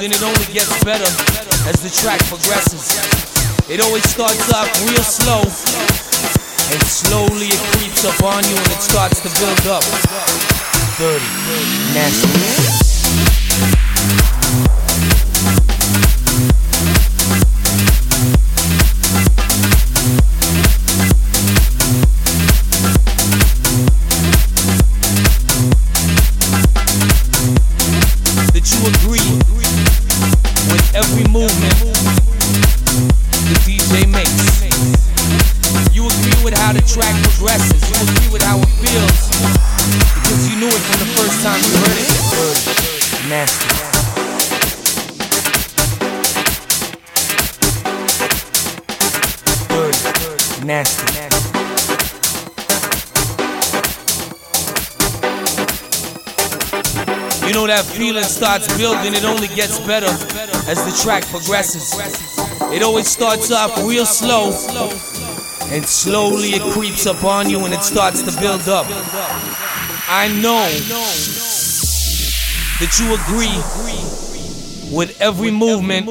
Building, it only gets better as the track progresses. It always starts off real slow, and slowly it creeps up on you and it starts to build up. Dirty, nasty. Feeling starts building, it only gets better as the track progresses. It always starts off real slow, and slowly it creeps up on you and it starts to build up. I know that you agree with every movement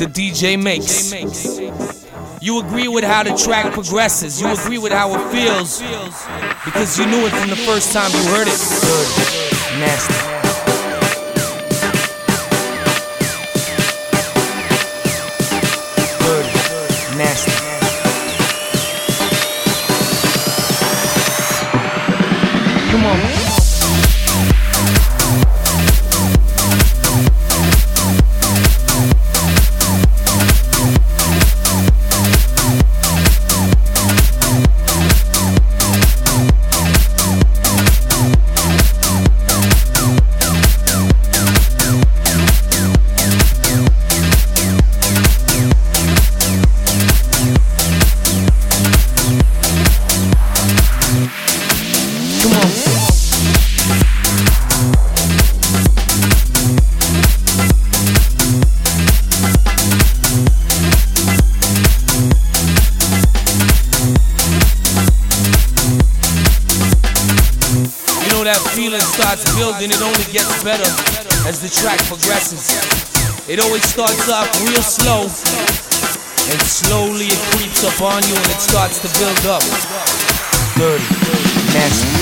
the DJ makes. You agree with how the track progresses. You agree with how it feels because you knew it from the first time you heard it. Nasty. It always starts off real slow, and slowly it creeps up on you and it starts to build up. Dirty, nasty.